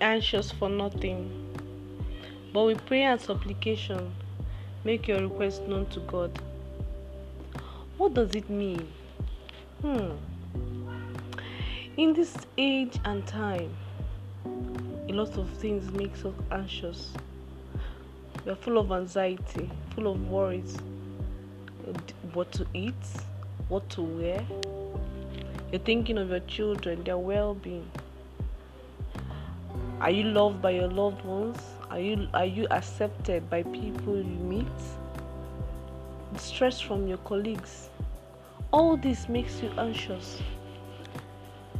anxious for nothing, but with prayer and supplication, make your request known to God. What does it mean? Hmm. In this age and time, a lot of things makes us anxious. We are full of anxiety, full of worries. What to eat, what to wear. You're thinking of your children, their well-being. Are you loved by your loved ones? Are you are you accepted by people you meet? stress from your colleagues. All this makes you anxious.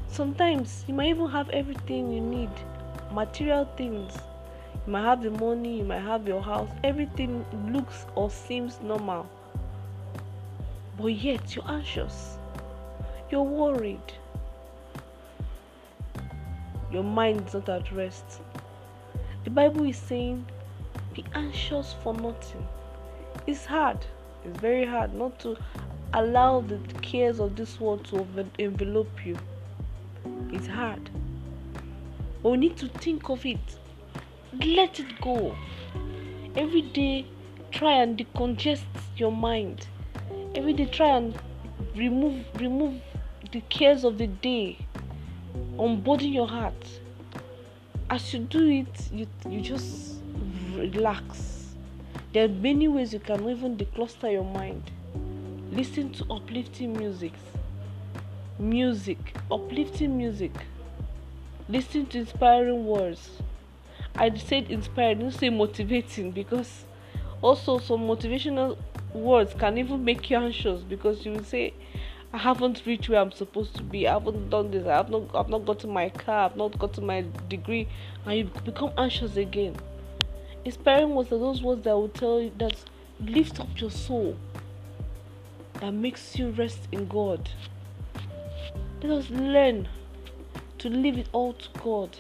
Sometimes you might even have everything you need, material things. You might have the money, you might have your house, everything looks or seems normal. But yet you're anxious. You're worried. Your mind is not at rest. The Bible is saying, be anxious for nothing. It's hard. It's very hard not to allow the cares of this world to envelop you. It's hard. But we need to think of it. Let it go. Every day, try and decongest your mind. Every day, try and remove remove the cares of the day. Unburden your heart. As you do it, you you just relax. There are many ways you can even decluster your mind. Listen to uplifting music. Music, uplifting music. Listen to inspiring words. I said inspiring, didn't say motivating because also some motivational words can even make you anxious because you will say, I haven't reached where I'm supposed to be. I haven't done this. I have not. I've not gotten my car. I've not gotten my degree, and you become anxious again. Inspiring words are those words that will tell you that lift up your soul, that makes you rest in God. Let us learn to leave it all to God.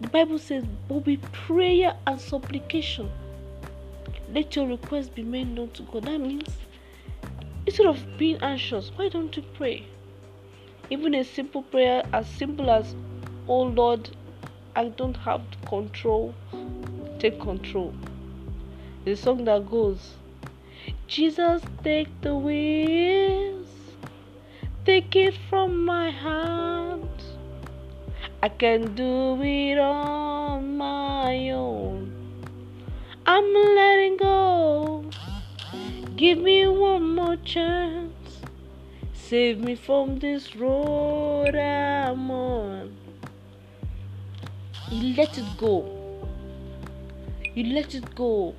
The Bible says, but with prayer and supplication, let your requests be made known to God. That means instead of being anxious, why don't you pray? Even a simple prayer as simple as, Oh Lord, I don't have control, take control. The song that goes, Jesus, take the wheels, take it from my hand. I can do it on my own. I'm letting go. Give me one more chance. Save me from this road I'm on. You let it go. You let it go.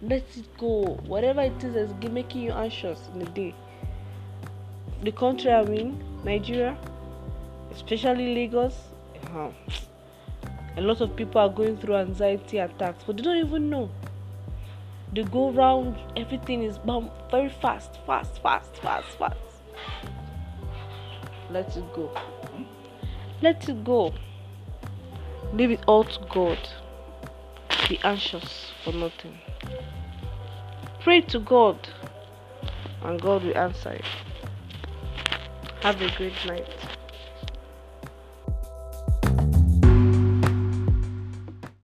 Let it go. Whatever it is that's making you anxious in the day. The country I'm in, Nigeria, especially Lagos, uh, a lot of people are going through anxiety attacks, but they don't even know. They go round everything is very fast, fast, fast, fast, fast. Let it go. Let it go. Leave it all to God. Be anxious for nothing. Pray to God, and God will answer you. Have a great night.